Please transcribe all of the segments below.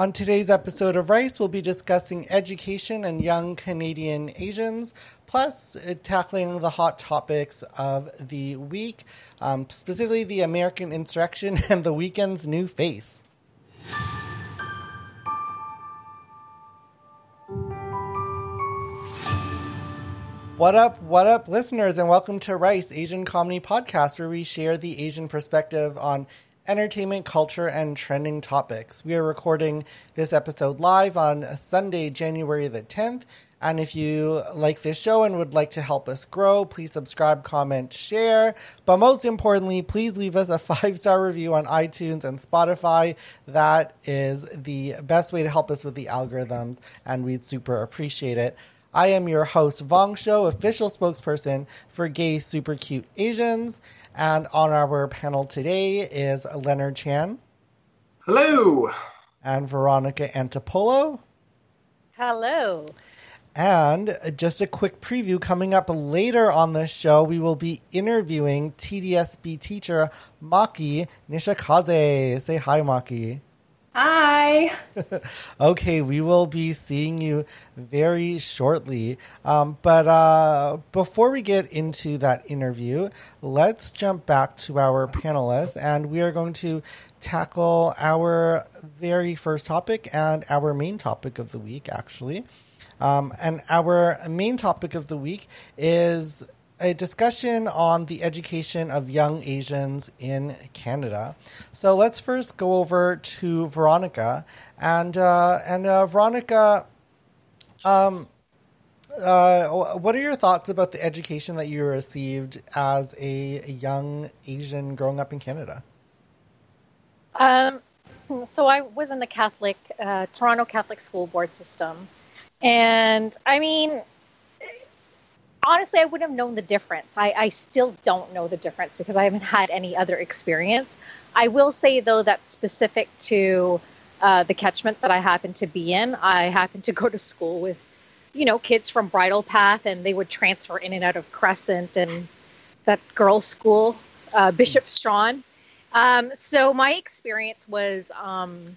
On today's episode of Rice, we'll be discussing education and young Canadian Asians, plus uh, tackling the hot topics of the week, um, specifically the American insurrection and the Weeknd's new face. What up, what up, listeners, and welcome to Rice Asian Comedy Podcast, where we share the Asian perspective on entertainment, culture, and trending topics. We are recording this episode live on Sunday, January the 10th. And if you like this show and would like to help us grow, please subscribe, comment, share. But most importantly, please leave us a five star review on iTunes and Spotify. That is the best way to help us with the algorithms, and we'd super appreciate it. I am your host, Vaughn Show, official spokesperson for Gay Super Cute Asians. And on our panel today is Leonard Chan. Hello. And Veronica Antipolo. Hello. And just a quick preview coming up later on this show, we will be interviewing TDSB teacher Maki Nishikaze. Say hi, Maki. Hi. okay, we will be seeing you very shortly. Um, but uh, before we get into that interview, let's jump back to our panelists, and we are going to tackle our very first topic and our main topic of the week, actually. Um, and our main topic of the week is a discussion on the education of young Asians in Canada. So let's first go over to Veronica, and uh, and uh, Veronica, um, uh, what are your thoughts about the education that you received as a, young Asian growing up in Canada? Um, so I was in the Catholic uh, Toronto Catholic School Board system, and I mean honestly, I wouldn't have known the difference. I, I still don't know the difference because I haven't had any other experience. I will say, though, that's specific to uh, the catchment that I happen to be in, I happen to go to school with, you know, kids from Bridle Path, and they would transfer in and out of Crescent and that girls' school, uh, Bishop Strachan. Um, so my experience was. Um,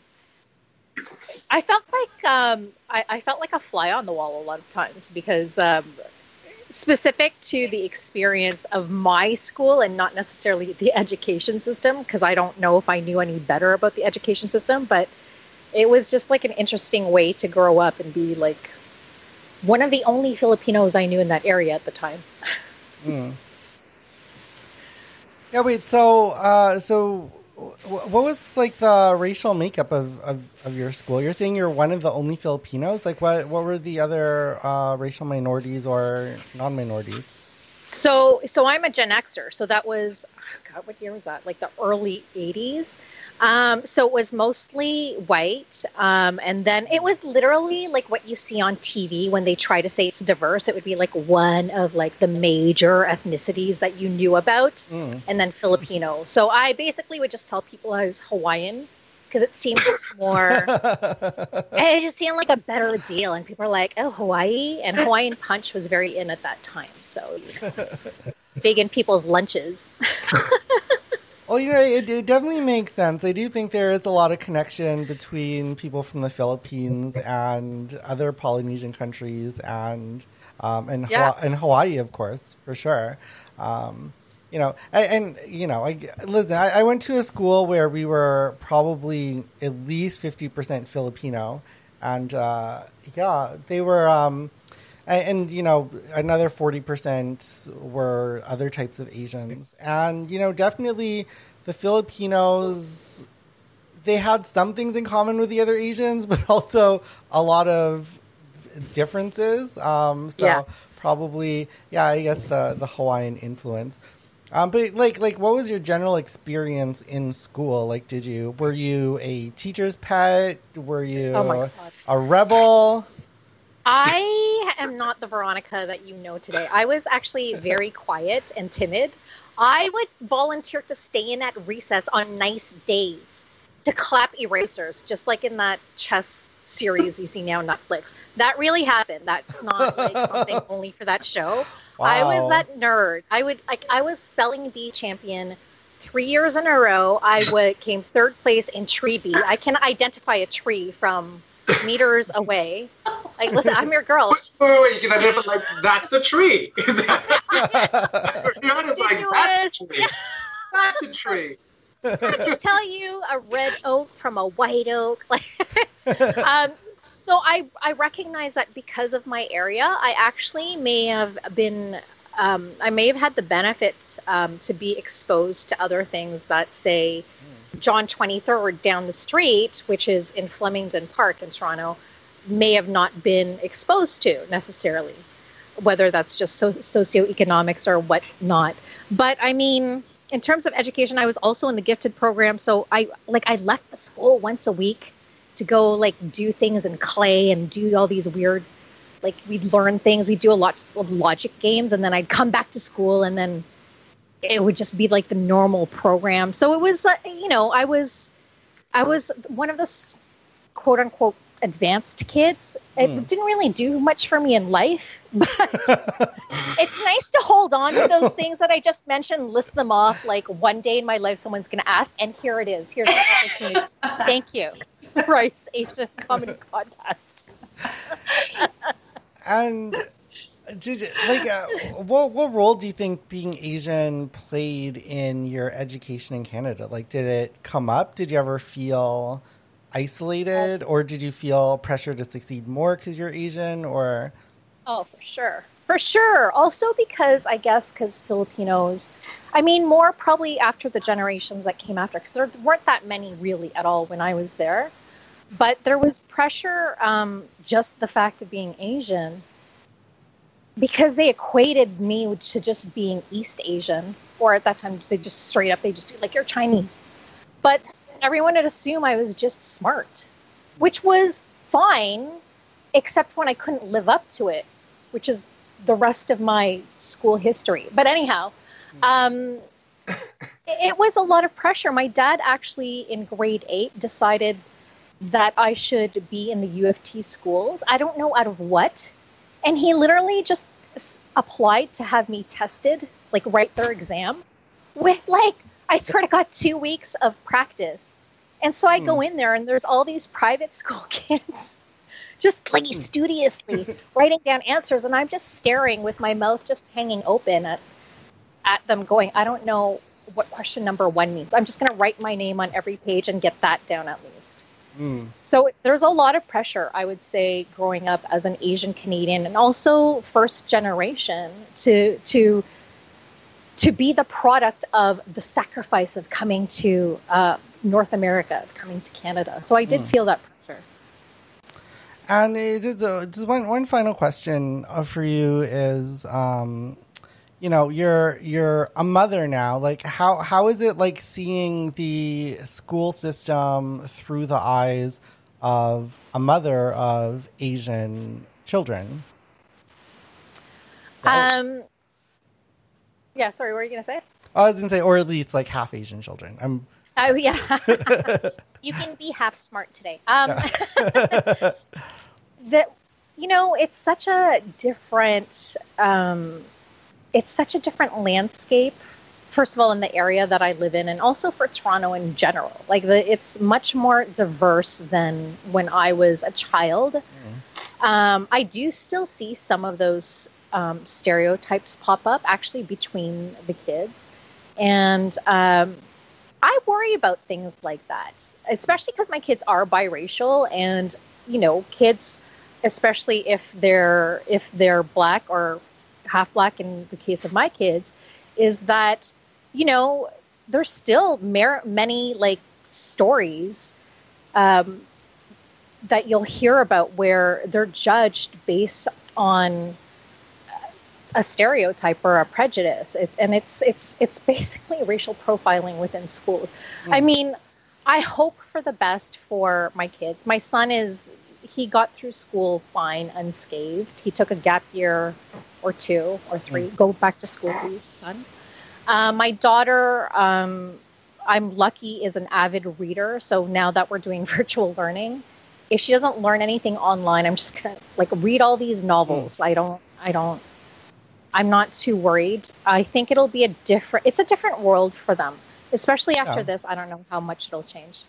I felt like um, I, I, felt like a fly on the wall a lot of times because um, specific to the experience of my school and not necessarily the education system because I don't know if I knew any better about the education system, but it was just like an interesting way to grow up and be like one of the only Filipinos I knew in that area at the time. mm. Yeah, wait. So, uh, so what was like the racial makeup of, of, of, your school? You're saying you're one of the only Filipinos. Like, what what were the other uh, racial minorities or non minorities? So, so I'm a Gen Xer. So that was, God, what year was that? Like the early '80s. Um, so it was mostly white. Um, and then it was literally like what you see on TV when they try to say it's diverse. It would be like one of like the major ethnicities that you knew about, mm. and then Filipino. So I basically would just tell people I was Hawaiian because it seemed more. it just seemed like a better deal, and people are like, "Oh, Hawaii!" And Hawaiian Punch was very in at that time, so big in people's lunches. Well, you know, it, it, definitely makes sense. I do think there is a lot of connection between people from the Philippines and other Polynesian countries, and um, and, yeah. Hawaii, and Hawaii, of course, for sure. Um, you know, and, and, you know, I listen. I, I, went to a school where we were probably at least fifty percent Filipino, and uh, yeah, they were. Um, and, and, you know another 40% were other types of asians. And you know definitely the filipinos they had some things in common with the other asians but also a lot of differences. Um, so yeah. probably yeah i guess the the hawaiian influence. Um, but like like what was your general experience in school? Like did you were you a teacher's pet? Were you oh a rebel I am not the Veronica that you know today. I was actually very quiet and timid. I would volunteer to stay in at recess on nice days to clap erasers, just like in that chess series you see now on Netflix. That really happened. That's not like something only for that show. Wow. I was that nerd. I would like I was spelling bee champion three years in a row, I would, came third place in tree bee. I can identify a tree from meters away. Like, listen, I'm your girl. Wait, wait, wait, you can identify like that's a tree. Is that, you're not just like that's a tree. That's a tree. I can tell you a red oak from a white oak. Like, um, so I I recognize that because of my area, I actually may have been um, I may have had the benefit um, to be exposed to other things that say John 23rd down the street, which is in Flemingdon Park in Toronto, may have not been exposed to necessarily, whether that's just so- socioeconomics or whatnot. But I mean, in terms of education, I was also in the gifted program, so I like I left the school once a week to go like do things in clay and do all these weird like we'd learn things we'd do a lot of logic games and then i'd come back to school and then it would just be like the normal program. So it was uh, you know i was i was one of the s- quote unquote advanced kids. It Hmm. didn't really do much for me in life but it's nice to hold on to those things that i just mentioned list them off like one day in my life someone's going to ask and here it is. Here's the opportunity. Thank you. Rice asian comedy podcast. And did you, like uh, what what role do you think being Asian played in your education in Canada? Like, did it come up? Did you ever feel isolated, or did you feel pressure to succeed more because you're Asian? Or Oh, for sure. For sure. Also because I guess because Filipinos, I mean, more probably after the generations that came after, because there weren't that many really at all when I was there. But there was pressure, um, just the fact of being Asian, because they equated me to just being East Asian, or at that time they just straight up they just be like you're Chinese. But everyone would assume I was just smart, which was fine, except when I couldn't live up to it, which is the rest of my school history. But anyhow, um, it, it was a lot of pressure. My dad actually, in grade eight, decided that I should be in the U of T schools. I don't know out of what. And he literally just applied to have me tested, like write their exam, with like, I sort of got two weeks of practice. And so I go hmm. in there, and there's all these private school kids just like hmm. studiously writing down answers. And I'm just staring with my mouth just hanging open at, at them, going, I don't know what question number one means. I'm just going to write my name on every page and get that down at least. Mm, So there's a lot of pressure, I would say, growing up as an Asian Canadian and also first generation to to to be the product of the sacrifice of coming to uh, North America, of coming to Canada. So I did Mm. feel that pressure. and it is, uh, just one one final question uh, for you is, um, you know, you're you're a mother now. Like, how how is it like seeing the school system through the eyes of a mother of Asian children? Um, yeah, sorry, what were you going to say? I was gonna say, or at least like half Asian children. I'm Oh, yeah. you can be half smart today. Um, that you know, it's such a different. Um, it's such a different landscape. First of all, in the area that I live in, and also for Toronto in general, like the, it's much more diverse than when I was a child. Um, I do still see some of those um, stereotypes pop up actually between the kids, and um, I worry about things like that, especially because my kids are biracial, and you know, kids, especially if they're if they're black or half black in the case of my kids, is that you know there's still mer- many like stories um, that you'll hear about where they're judged based on a stereotype or a prejudice. It, and it's it's it's basically racial profiling within schools. I mean i hope for the best for my kids. My son is he got through school fine unscathed. He took a gap year or two or three go back to school please son uh, my daughter um, i'm lucky is an avid reader so now that we're doing virtual learning if she doesn't learn anything online i'm just gonna like read all these novels i don't i don't I'm not too worried. I think it'll be a different it's a different world for them. especially after yeah. this. I don't know how much it'll change.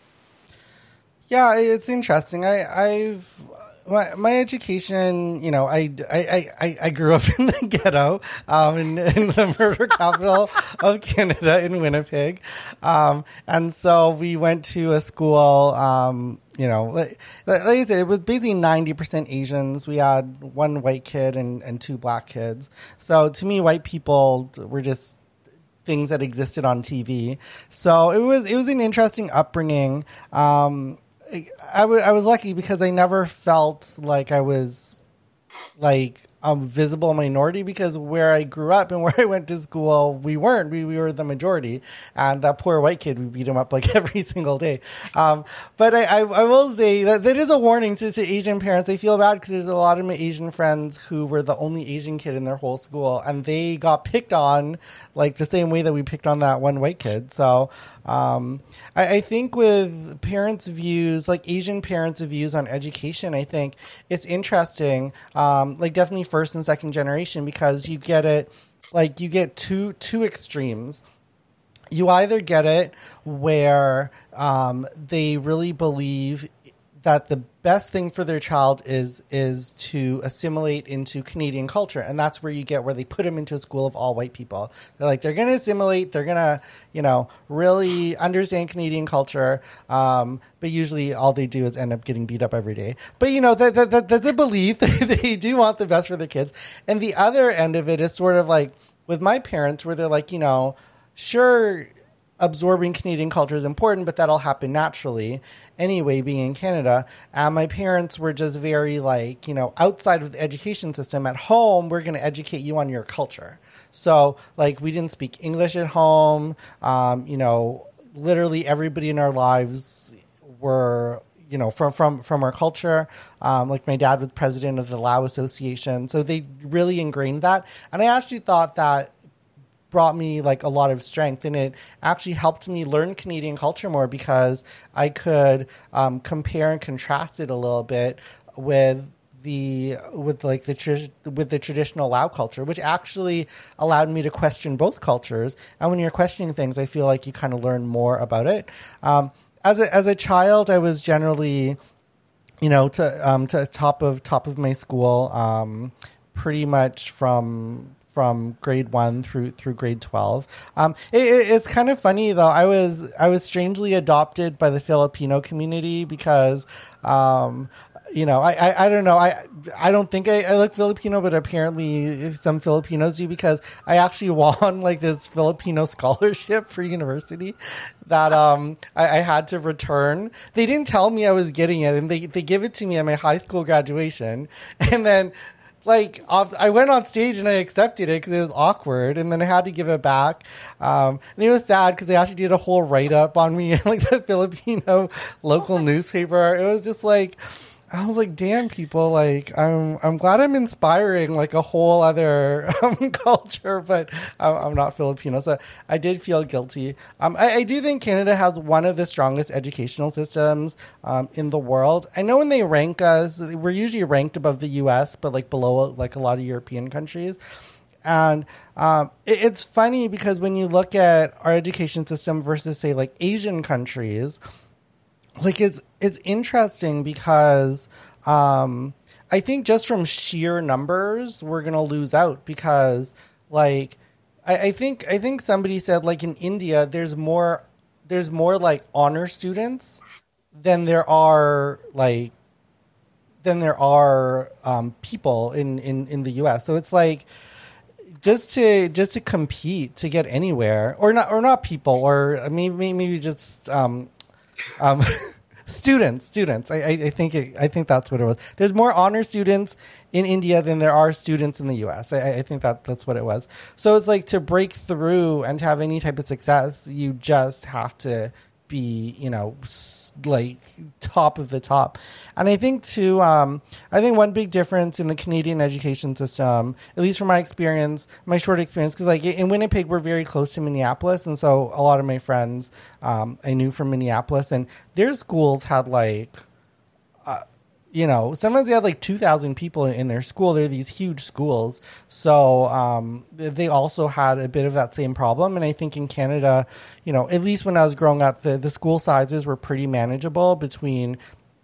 Yeah, it's interesting. I, I've my, my education, you know, I, I, I, I grew up in the ghetto, um, in, in the murder capital of Canada in Winnipeg. Um, and so we went to a school, um, you know, like, like, I said, it was basically 90% Asians. We had one white kid and, and two black kids. So to me, white people were just things that existed on TV. So it was, it was an interesting upbringing. Um, I, w- I was lucky because I never felt like I was like a visible minority because where I grew up and where I went to school, we weren't. We, we were the majority. And that poor white kid, we beat him up like every single day. Um, but I, I, I, will say that that is a warning to, to Asian parents. I feel bad because there's a lot of my Asian friends who were the only Asian kid in their whole school and they got picked on like the same way that we picked on that one white kid. So um, I, I, think with parents' views, like Asian parents' views on education, I think it's interesting. Um, like definitely first and second generation because you get it, like you get two two extremes. You either get it where um, they really believe that the best thing for their child is is to assimilate into Canadian culture, and that's where you get where they put them into a school of all white people. They're like they're going to assimilate, they're going to you know really understand Canadian culture, um, but usually all they do is end up getting beat up every day. But you know that, that, that that's a belief they do want the best for their kids, and the other end of it is sort of like with my parents, where they're like you know sure absorbing Canadian culture is important, but that'll happen naturally anyway, being in Canada. And my parents were just very like, you know, outside of the education system at home, we're going to educate you on your culture. So, like, we didn't speak English at home. Um, you know, literally everybody in our lives were you know from from from our culture um, like my dad was president of the lao association so they really ingrained that and i actually thought that brought me like a lot of strength and it actually helped me learn Canadian culture more because I could um, compare and contrast it a little bit with the with like the with the traditional Lao culture, which actually allowed me to question both cultures. And when you're questioning things, I feel like you kind of learn more about it. Um, as a as a child, I was generally, you know, to um, to top of top of my school, um, pretty much from from grade one through through grade twelve. Um, it, it's kind of funny though. I was I was strangely adopted by the Filipino community because. Um, you know, I, I, I, don't know. I I don't think I, I, look Filipino, but apparently some Filipinos do because I actually won like this Filipino scholarship for university that um I, I, had to return. They didn't tell me I was getting it, and they they give it to me at my high school graduation, and then like I went on stage and I accepted it because it was awkward, and then I had to give it back. Um, and it was sad because they actually did a whole write up on me in like the Filipino local newspaper. It was just like I was like, damn, people, like, I'm, I'm glad I'm inspiring like a whole other um, culture, but I'm, I'm, not Filipino. So I did feel guilty. Um, I, I, do think Canada has one of the strongest educational systems um, in the world. I know when they rank us, we're usually ranked above the US, but like below like a lot of European countries. And um, it, it's funny because when you look at our education system versus, say, like Asian countries, like it's it's interesting because um, I think just from sheer numbers, we're gonna lose out because like I, I think I think somebody said like in India there's more there's more like honor students than there are like than there are um, people in, in, in the U.S. So it's like just to just to compete to get anywhere, or not or not people, or maybe maybe just um, um, students, students. I, I, think it, I think that's what it was. There's more honor students in India than there are students in the U.S. I, I think that that's what it was. So it's like to break through and to have any type of success, you just have to be, you know like top of the top. And I think too, um, I think one big difference in the Canadian education system, at least from my experience, my short experience, because like in Winnipeg we're very close to Minneapolis, and so a lot of my friends um, I knew from Minneapolis, and their schools had like. You know, sometimes they had like 2,000 people in their school. They're these huge schools. So um, they also had a bit of that same problem. And I think in Canada, you know, at least when I was growing up, the, the school sizes were pretty manageable between,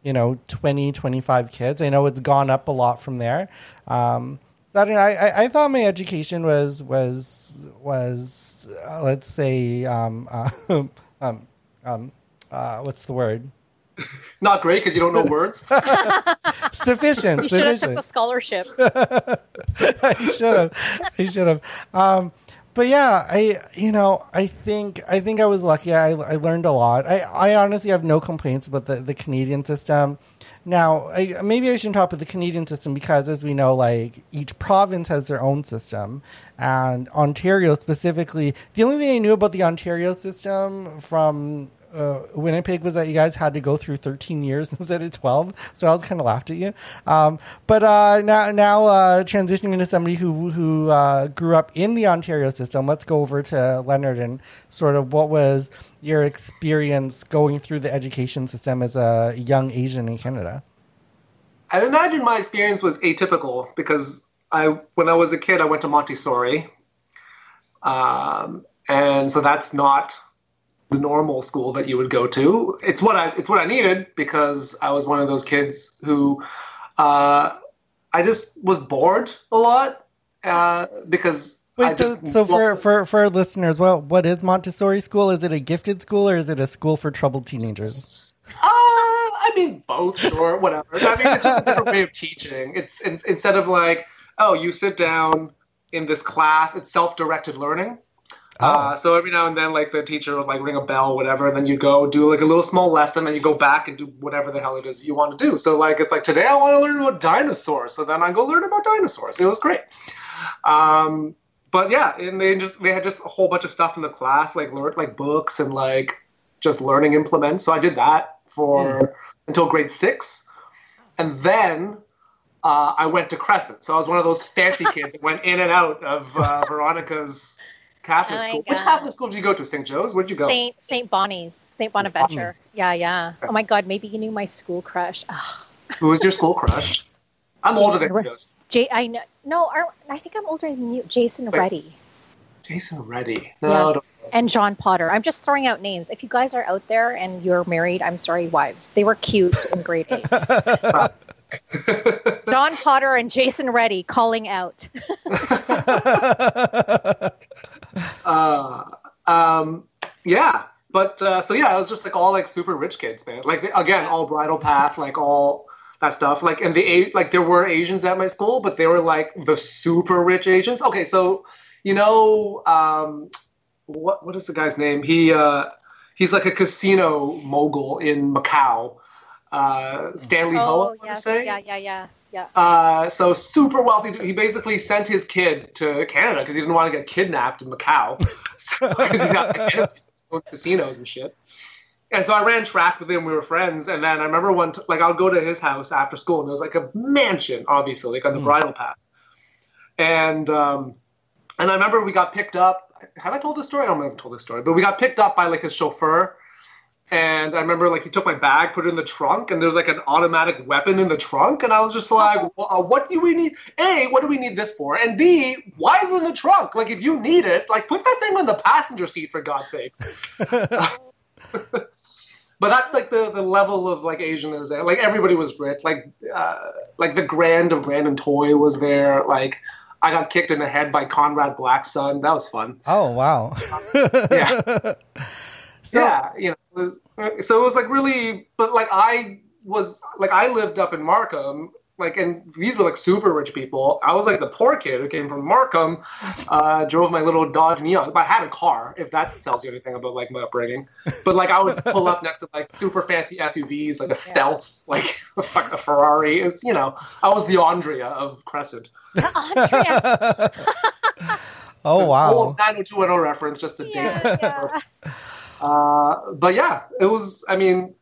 you know, 20, 25 kids. I know it's gone up a lot from there. Um, so I, don't know, I, I thought my education was, was, was, uh, let's say, um, uh, uh, what's the word? Not great because you don't know words. sufficient. You should have took the scholarship. I should have. I should have. Um, but yeah, I you know I think I think I was lucky. I, I learned a lot. I, I honestly have no complaints about the, the Canadian system. Now, I, maybe I shouldn't talk about the Canadian system because, as we know, like each province has their own system, and Ontario specifically. The only thing I knew about the Ontario system from uh, Winnipeg was that you guys had to go through 13 years instead of 12. So I was kind of laughed at you. Um, but uh, now, now uh, transitioning into somebody who who uh, grew up in the Ontario system, let's go over to Leonard and sort of what was your experience going through the education system as a young Asian in Canada. I imagine my experience was atypical because I, when I was a kid, I went to Montessori, um, and so that's not the normal school that you would go to. It's what I it's what I needed because I was one of those kids who uh, I just was bored a lot uh, because. Wait, just, so for, for, for our listeners, well, what is Montessori school? Is it a gifted school or is it a school for troubled teenagers? Uh, I mean, both, sure, whatever. I mean, it's just a different way of teaching. It's in, instead of like, oh, you sit down in this class, it's self-directed learning. Oh. Uh, so every now and then, like the teacher would like ring a bell, whatever, and then you go do like a little small lesson, and you go back and do whatever the hell it is you want to do. So like it's like today I want to learn about dinosaurs, so then I go learn about dinosaurs. It was great. Um, but yeah, and they just they had just a whole bunch of stuff in the class, like learn like books and like just learning implements. So I did that for mm. until grade six, and then uh, I went to Crescent. So I was one of those fancy kids that went in and out of uh, Veronica's Catholic oh school. Which Catholic school did you go to? St. Joe's? Where'd you go? St. St. Bonnie's, St. Bonaventure. Yeah, yeah. Oh my God, maybe you knew my school crush. Oh. Who was your school crush? I'm older than you. Jay, I know. No, I think I'm older than you. Jason Wait. Reddy. Jason Reddy. No, yes. And John Potter. I'm just throwing out names. If you guys are out there and you're married, I'm sorry, wives. They were cute in grade eight. John Potter and Jason Reddy calling out. uh, um, yeah, but uh, so yeah, I was just like all like super rich kids, man. Like again, all Bridle Path, like all that stuff. Like and the like there were Asians at my school, but they were like the super rich Asians. Okay, so you know, um, what what is the guy's name? He uh, he's like a casino mogul in Macau. Uh, Stanley oh, Ho, I want yes. to say. Yeah, yeah, yeah. Yeah. Uh, so super wealthy. He basically sent his kid to Canada because he didn't want to get kidnapped in Macau because he's got like, enemies, casinos and shit. And so I ran track with him. We were friends. And then I remember one, t- like, I'll go to his house after school, and it was like a mansion, obviously, like on the mm. bridle path. And um, and I remember we got picked up. Have I told this story? I don't know if I've told this story, but we got picked up by like his chauffeur and I remember like he took my bag, put it in the trunk, and there's like an automatic weapon in the trunk, and I was just like, well, uh, "What do we need? A, what do we need this for? And B, why is it in the trunk? Like, if you need it, like put that thing on the passenger seat for God's sake." but that's like the the level of like Asian that was there. Like everybody was rich. Like uh, like the Grand of Grand and Toy was there. Like I got kicked in the head by Conrad Black's son. That was fun. Oh wow. yeah. So, yeah, you know, it was, so it was like really, but like I was like I lived up in Markham, like, and these were like super rich people. I was like the poor kid who came from Markham, uh, drove my little Dodge Neon. But I had a car, if that tells you anything about like my upbringing. But like I would pull up next to like super fancy SUVs, like a Stealth, like a Ferrari. It's you know, I was the Andrea of Crescent. Andrea. oh wow! 90210 reference, just to yeah, date. Yeah. Uh, but yeah, it was. I mean,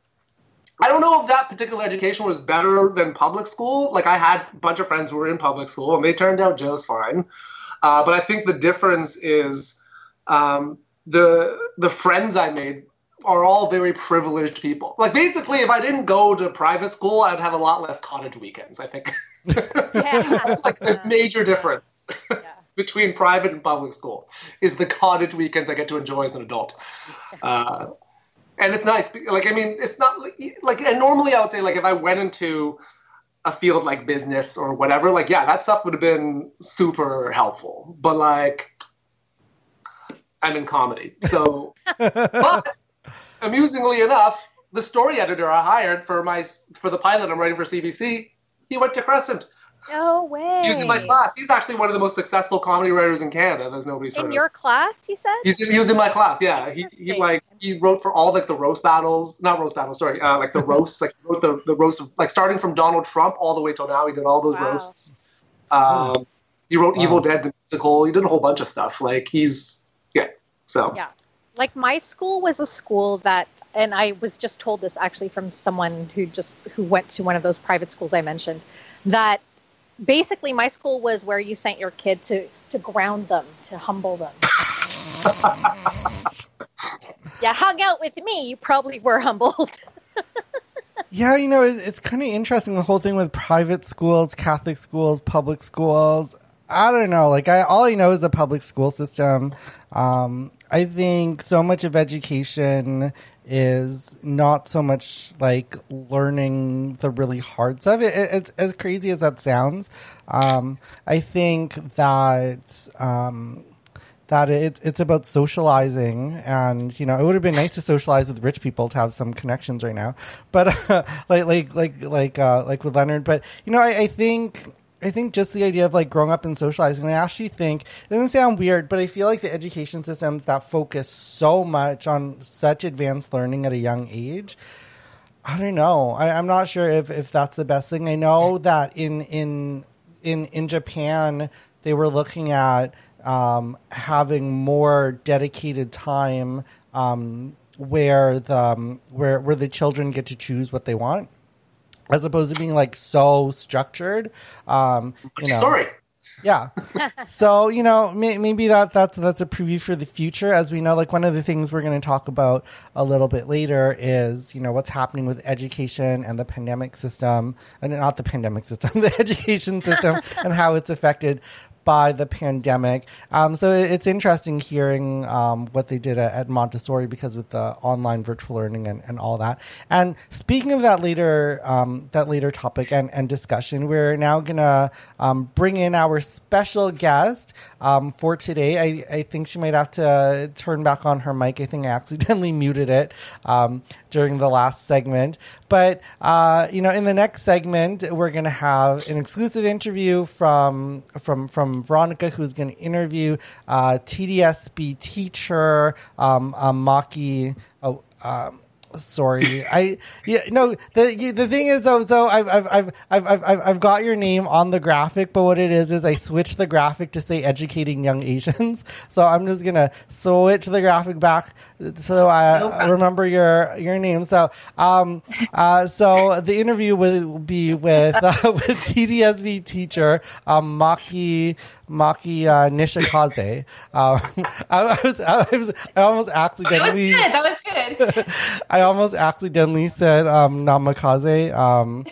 I don't know if that particular education was better than public school. Like I had a bunch of friends who were in public school, and they turned out just fine. Uh, but I think the difference is um, the the friends I made are all very privileged people. Like basically, if I didn't go to private school, I'd have a lot less cottage weekends. I think yeah. that's like the major difference yeah. Between private and public school is the cottage weekends I get to enjoy as an adult. Uh, and it's nice. Like I mean, it's not like and normally I would say like if I went into a field like business or whatever, like yeah, that stuff would have been super helpful. But like I'm in comedy, so but amusingly enough, the story editor I hired for my for the pilot I'm writing for CBC, he went to Crescent. No way. Using my class. He's actually one of the most successful comedy writers in Canada. There's nobody's in heard your of. class. You said he's he was in my class. Yeah, he, he like he wrote for all like the roast battles, not roast battles. Sorry, uh, like the roasts. like wrote the the roast of, like starting from Donald Trump all the way till now. He did all those wow. roasts. Um, he wrote wow. Evil Dead the musical. He did a whole bunch of stuff. Like he's yeah. So yeah, like my school was a school that, and I was just told this actually from someone who just who went to one of those private schools I mentioned that basically my school was where you sent your kid to to ground them to humble them. Yeah hung out with me you probably were humbled. Yeah you know it's, it's kind of interesting the whole thing with private schools catholic schools public schools. I don't know like i all i know is a public school system. Um, i think so much of education is not so much like learning the really hard stuff. It, it, it's as crazy as that sounds. Um, I think that um, that it, it's about socializing, and you know, it would have been nice to socialize with rich people to have some connections right now, but uh, like like like like uh, like with Leonard. But you know, I, I think I think just the idea of like growing up and socializing, I actually think it doesn't sound weird, but I feel like the education systems that focus so much on such advanced learning at a young age. I don't know. I, am not sure if, if that's the best thing. I know that in in in in Japan they were looking at um, having more dedicated time um, where the um, where where the children get to choose what they want as opposed to being like so structured. Um, you know, story. Yeah. so you know, may, maybe that that's that's a preview for the future. As we know, like one of the things we're going to talk about a little bit later is you know what's happening with education and the pandemic system, and not the pandemic system, the education system, and how it's affected by the pandemic. Um, so it's interesting hearing um, what they did at, at, Montessori because with the online virtual learning and, and all that. And speaking of that later um, that later topic and, and discussion, we're now gonna um, bring in our special guest um, for today. I, I think she might have to turn back on her mic. I think I accidentally muted it um, during the last segment. But uh, you know, in the next segment, we're gonna have an exclusive interview from from from Veronica, who's going to interview uh, TDSB teacher um, um, Maki. Oh, um, sorry. I yeah no the the thing is though so I've, I've i've i've i've i've got your name on the graphic but what it is is i switched the graphic to say educating young asians. So i'm just gonna switch the graphic back so i remember your your name. So um uh so the interview will be with uh, with tdsb teacher um maki Maki uh, Nishikaze. Um, I, I, was, I, was, I almost accidentally. That was good. That was good. I almost accidentally said um, Namikaze. Um,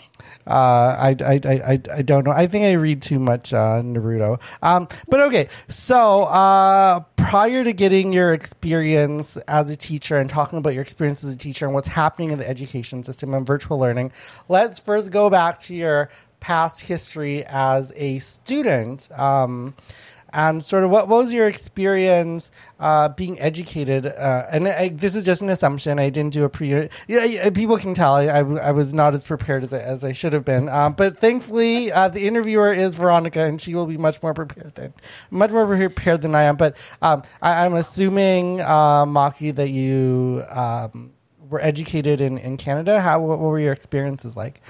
uh, I, I, I, I don't know. I think I read too much uh, Naruto. Um, but okay, so uh, prior to getting your experience as a teacher and talking about your experience as a teacher and what's happening in the education system and virtual learning, let's first go back to your past history as a student. Um, and sort of what, what was your experience uh, being educated? Uh, and I, this is just an assumption. I didn't do a pre. Yeah, people can tell I, I, was not as prepared as I, as I should have been. Um, but thankfully, uh, the interviewer is Veronica, and she will be much more prepared than much more prepared than I am. But um, I, am assuming, uh, Maki, that you um, were educated in, in Canada. How what were your experiences like?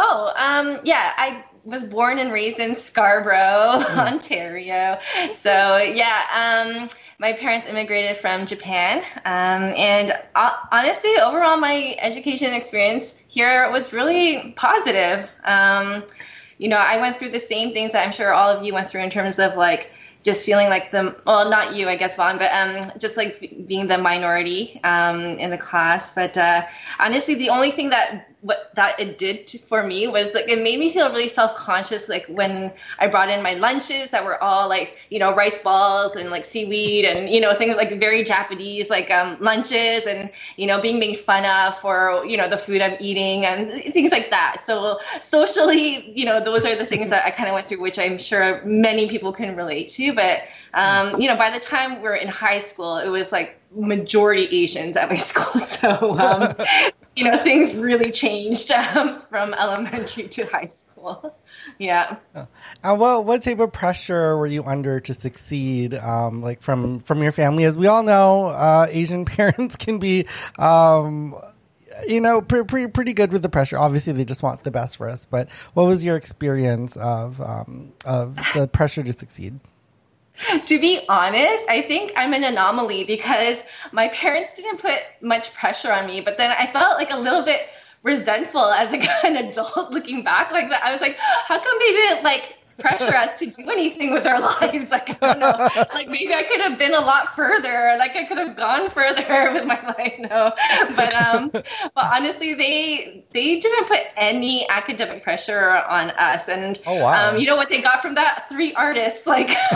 Oh, um, yeah, I was born and raised in Scarborough, mm. Ontario. So yeah, um, my parents immigrated from Japan, um, and uh, honestly, overall, my education experience here was really positive. Um, you know, I went through the same things that I'm sure all of you went through in terms of like just feeling like the well not you i guess vaughn but um just like being the minority um in the class. But uh honestly the only thing that what that it did for me was like it made me feel really self-conscious like when i brought in my lunches that were all like you know rice balls and like seaweed and you know things like very japanese like um, lunches and you know being made fun of for you know the food i'm eating and things like that. So socially you know those are the things that i kind of went through which i'm sure many people can relate to but um, you know by the time we are in high school it was like majority asians at my school so um, you know, things really changed um, from elementary to high school. yeah. And what what type of pressure were you under to succeed? Um, like from from your family, as we all know, uh, Asian parents can be. Um, you know, pretty, pretty pretty good with the pressure. Obviously, they just want the best for us. But what was your experience of um, of the pressure to succeed? To be honest, I think I'm an anomaly because my parents didn't put much pressure on me, but then I felt like a little bit resentful as a, an adult looking back like that. I was like, how come they didn't like pressure us to do anything with our lives. Like, I don't know. Like, maybe I could have been a lot further. Like, I could have gone further with my life. No, but um, but honestly, they they didn't put any academic pressure on us. And oh, wow. um, you know what they got from that? Three artists. Like,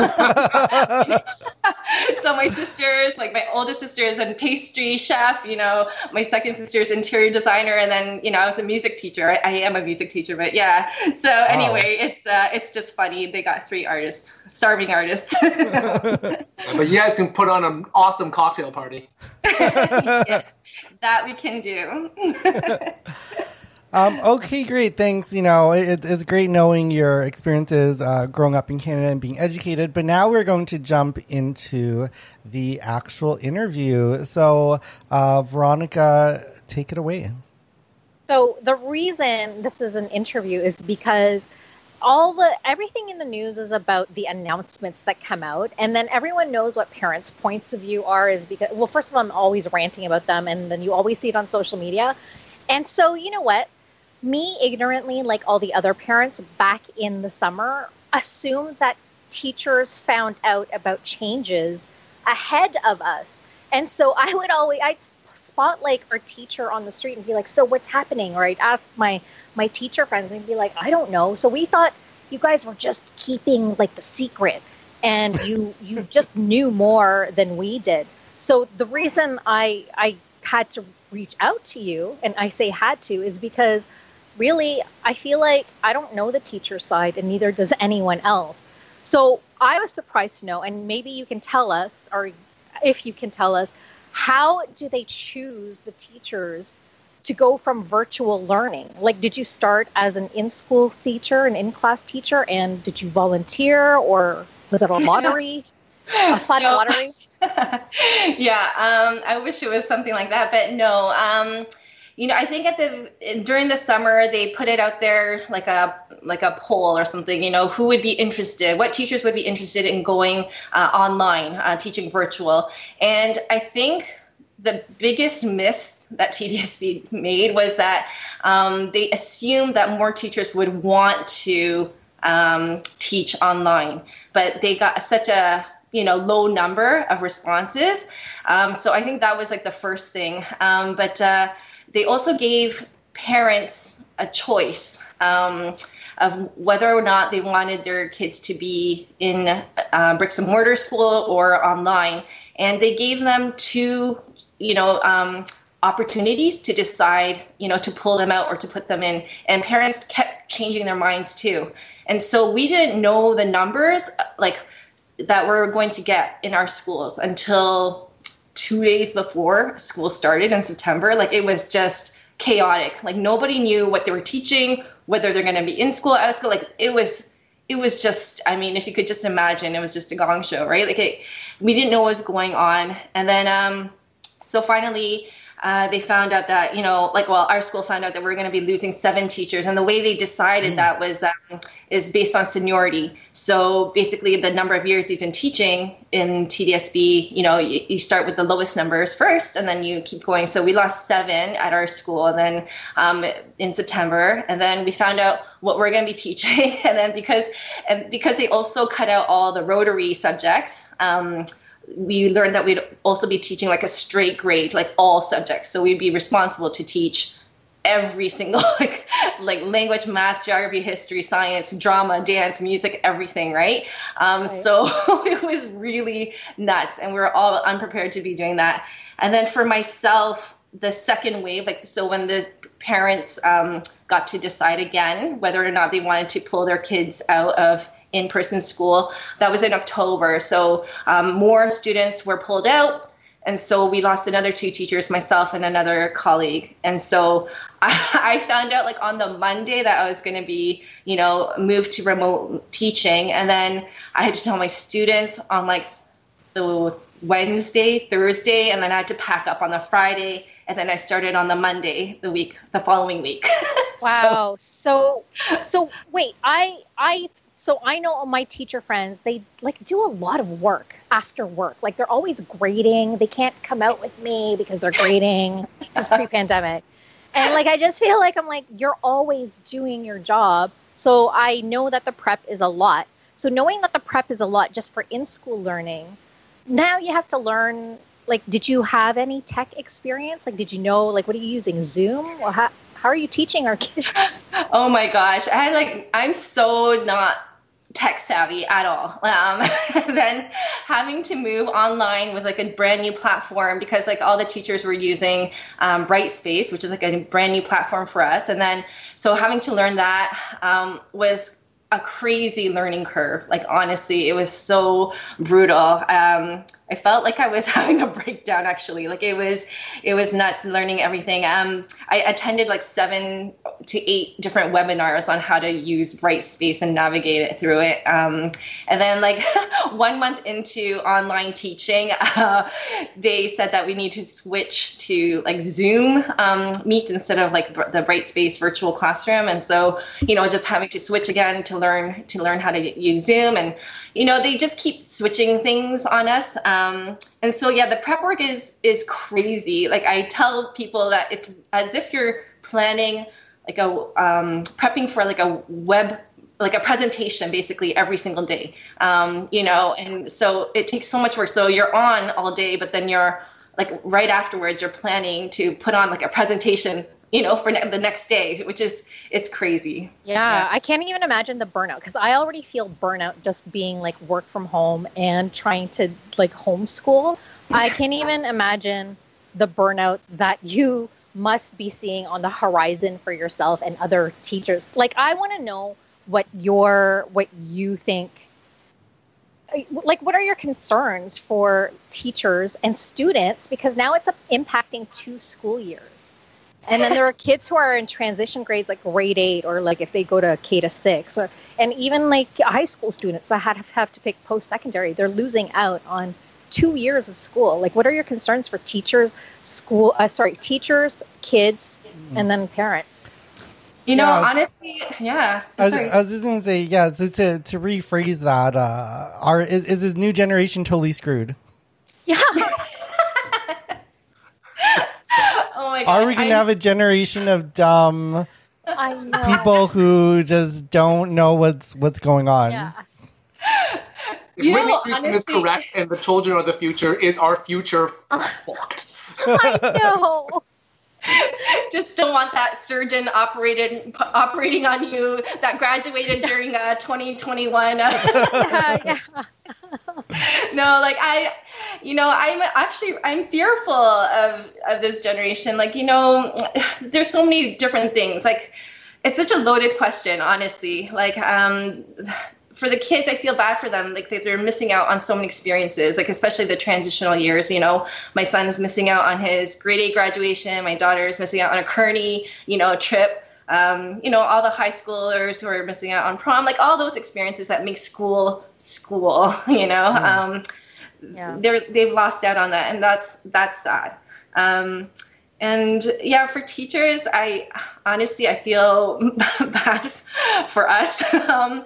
so my sisters, like my oldest sister is a pastry chef. You know, my second sister is interior designer, and then you know I was a music teacher. I, I am a music teacher, but yeah. So anyway, wow. it's uh, it's just funny. They got three artists, starving artists. but you guys can put on an awesome cocktail party. yes, that we can do. Um, okay, great. Thanks. You know, it, it's great knowing your experiences uh, growing up in Canada and being educated. But now we're going to jump into the actual interview. So, uh, Veronica, take it away. So, the reason this is an interview is because all the everything in the news is about the announcements that come out and then everyone knows what parents points of view are is because well first of all i'm always ranting about them and then you always see it on social media. And so you know what? Me ignorantly like all the other parents back in the summer assumed that teachers found out about changes ahead of us. And so i would always i'd spot like our teacher on the street and be like so what's happening or i'd ask my my teacher friends and be like, I don't know. So we thought you guys were just keeping like the secret and you you just knew more than we did. So the reason I I had to reach out to you and I say had to is because really I feel like I don't know the teacher side and neither does anyone else. So I was surprised to know and maybe you can tell us or if you can tell us how do they choose the teachers to go from virtual learning? Like, did you start as an in school teacher, an in class teacher, and did you volunteer or was it a lottery? a fun so, lottery? yeah, um, I wish it was something like that, but no. Um, you know, I think at the during the summer they put it out there like a like a poll or something. You know, who would be interested? What teachers would be interested in going uh, online, uh, teaching virtual? And I think the biggest myth that TDSB made was that um, they assumed that more teachers would want to um, teach online, but they got such a you know low number of responses. Um, so I think that was like the first thing. Um, but uh, they also gave parents a choice um, of whether or not they wanted their kids to be in uh, bricks and mortar school or online, and they gave them two you know um, opportunities to decide, you know, to pull them out or to put them in. And parents kept changing their minds too. And so we didn't know the numbers like that we're going to get in our schools until two days before school started in September. Like it was just chaotic. Like nobody knew what they were teaching, whether they're going to be in school, out of school. Like it was, it was just. I mean, if you could just imagine, it was just a gong show, right? Like it, we didn't know what was going on. And then, um, so finally, uh, they found out that you know like well our school found out that we are going to be losing seven teachers and the way they decided mm. that was um, is based on seniority so basically the number of years you've been teaching in tdsb you know you, you, start with the lowest numbers first and then you keep going so we lost seven at our school and then um, in september and then we found out what we're going to be teaching and then because and because they also cut out all the rotary subjects um, we learned that we'd also be teaching like a straight grade, like all subjects. So we'd be responsible to teach every single like like language, math, geography, history, science, drama, dance, music, everything, right? Um, right. So it was really nuts, and we were all unprepared to be doing that. And then for myself, the second wave, like so when the parents um, got to decide again whether or not they wanted to pull their kids out of in-person school. That was in October. So um, more students were pulled out. And so we lost another two teachers, myself and another colleague. And so I, I found out like on the Monday that I was going to be, you know, moved to remote teaching. And then I had to tell my students on like the Wednesday, Thursday, and then I had to pack up on the Friday, and then I started on the Monday, the week, the following week. wow. so, so, so wait, I I so I know my teacher friends, they like do a lot of work after work. Like they're always grading. They can't come out with me because they're grading. this is pre-pandemic. And like I just feel like I'm like you're always doing your job. So I know that the prep is a lot. So knowing that the prep is a lot just for in-school learning, now you have to learn like did you have any tech experience? Like did you know like what are you using Zoom or how how are you teaching our kids? Oh my gosh. I had like I'm so not tech savvy at all. Um, then having to move online with like a brand new platform because like all the teachers were using um, Brightspace, which is like a brand new platform for us. And then so having to learn that um, was a crazy learning curve. Like honestly, it was so brutal. Um, I felt like I was having a breakdown actually. Like it was, it was nuts learning everything. Um, I attended like seven to eight different webinars on how to use Brightspace and navigate it through it. Um, and then like one month into online teaching, uh, they said that we need to switch to like Zoom um, meets instead of like the Brightspace virtual classroom. And so, you know, just having to switch again to learn to learn how to use Zoom, and you know they just keep switching things on us. Um, and so yeah, the prep work is is crazy. Like I tell people that it's as if you're planning like a um, prepping for like a web like a presentation basically every single day um, you know and so it takes so much work so you're on all day but then you're like right afterwards you're planning to put on like a presentation you know, for ne- the next day, which is it's crazy. Yeah, yeah. I can't even imagine the burnout because I already feel burnout just being like work from home and trying to like homeschool. I can't even imagine the burnout that you must be seeing on the horizon for yourself and other teachers. Like I want to know what your what you think like what are your concerns for teachers and students because now it's impacting two school years and then there are kids who are in transition grades like grade eight or like if they go to K to six or and even like high school students that have, have to pick post secondary, they're losing out on two years of school. Like what are your concerns for teachers, school uh, sorry, teachers, kids, mm. and then parents? You know, yeah. honestly, yeah. I was, I was, just gonna say, yeah. So to to rephrase that, uh, are is, is this new generation totally screwed? Yeah. my gosh. Are we going to have a generation of dumb people who just don't know what's what's going on? Yeah. If you Whitney Houston honestly, is correct and the children are the future, is our future fucked? I know. just don't want that surgeon operated operating on you that graduated during uh, 2021 yeah, yeah. no like i you know i'm actually i'm fearful of of this generation like you know there's so many different things like it's such a loaded question honestly like um for the kids, I feel bad for them. Like they're missing out on so many experiences, like especially the transitional years. You know, my son is missing out on his grade eight graduation. My daughter is missing out on a Kearney, you know, trip. Um, you know, all the high schoolers who are missing out on prom, like all those experiences that make school school. You know, um, yeah. they're they've lost out on that, and that's that's sad. Um, and yeah, for teachers, I honestly I feel bad for us. um,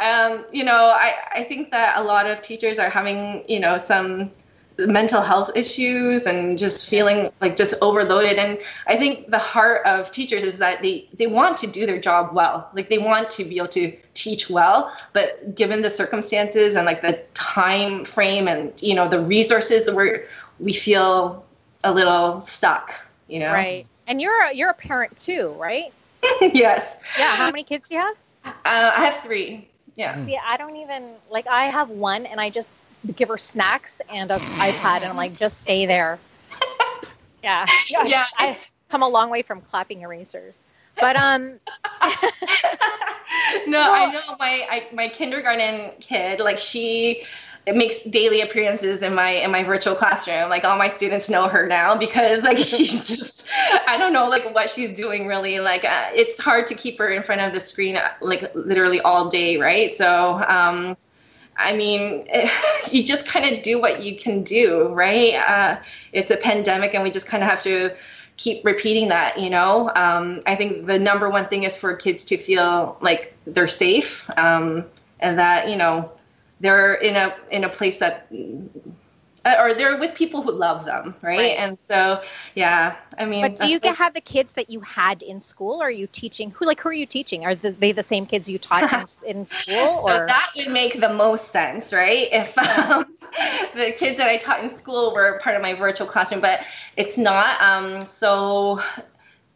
um, you know, I, I think that a lot of teachers are having you know some mental health issues and just feeling like just overloaded. And i think the heart of teachers is that they they want to do their job well. Like they want to be able to teach well but given the circumstances and like the time frame and you know the resources where we feel a little stuck you know? Right. And you're a, you're a parent too right? Yes. Yeah. How many kids do you have? Uh, i have three. Yeah. See i don't even like i have one and i just give her snacks and an iPad, and I'm like, just stay there. Yeah, yeah. I've come a long way from clapping erasers, but um. no, I know my I, my kindergarten kid. Like she it makes daily appearances in my in my virtual classroom like all my students know her now because like she's just i don't know like what she's doing really like uh, it's hard to keep her in front of the screen uh, like literally all day right so um I mean, you just kind of do what you can do, right? Uh, it's a pandemic, and we just kind of have to keep repeating that. You know, um, I think the number one thing is for kids to feel like they're safe, um, and that you know they're in a in a place that or they're with people who love them, right? right? And so, yeah, I mean. But do you like, have the kids that you had in school? Or are you teaching? Who like who are you teaching? Are they the same kids you taught in, in school? So that would make the most sense, right? If um, the kids that I taught in school were part of my virtual classroom, but it's not. Um, so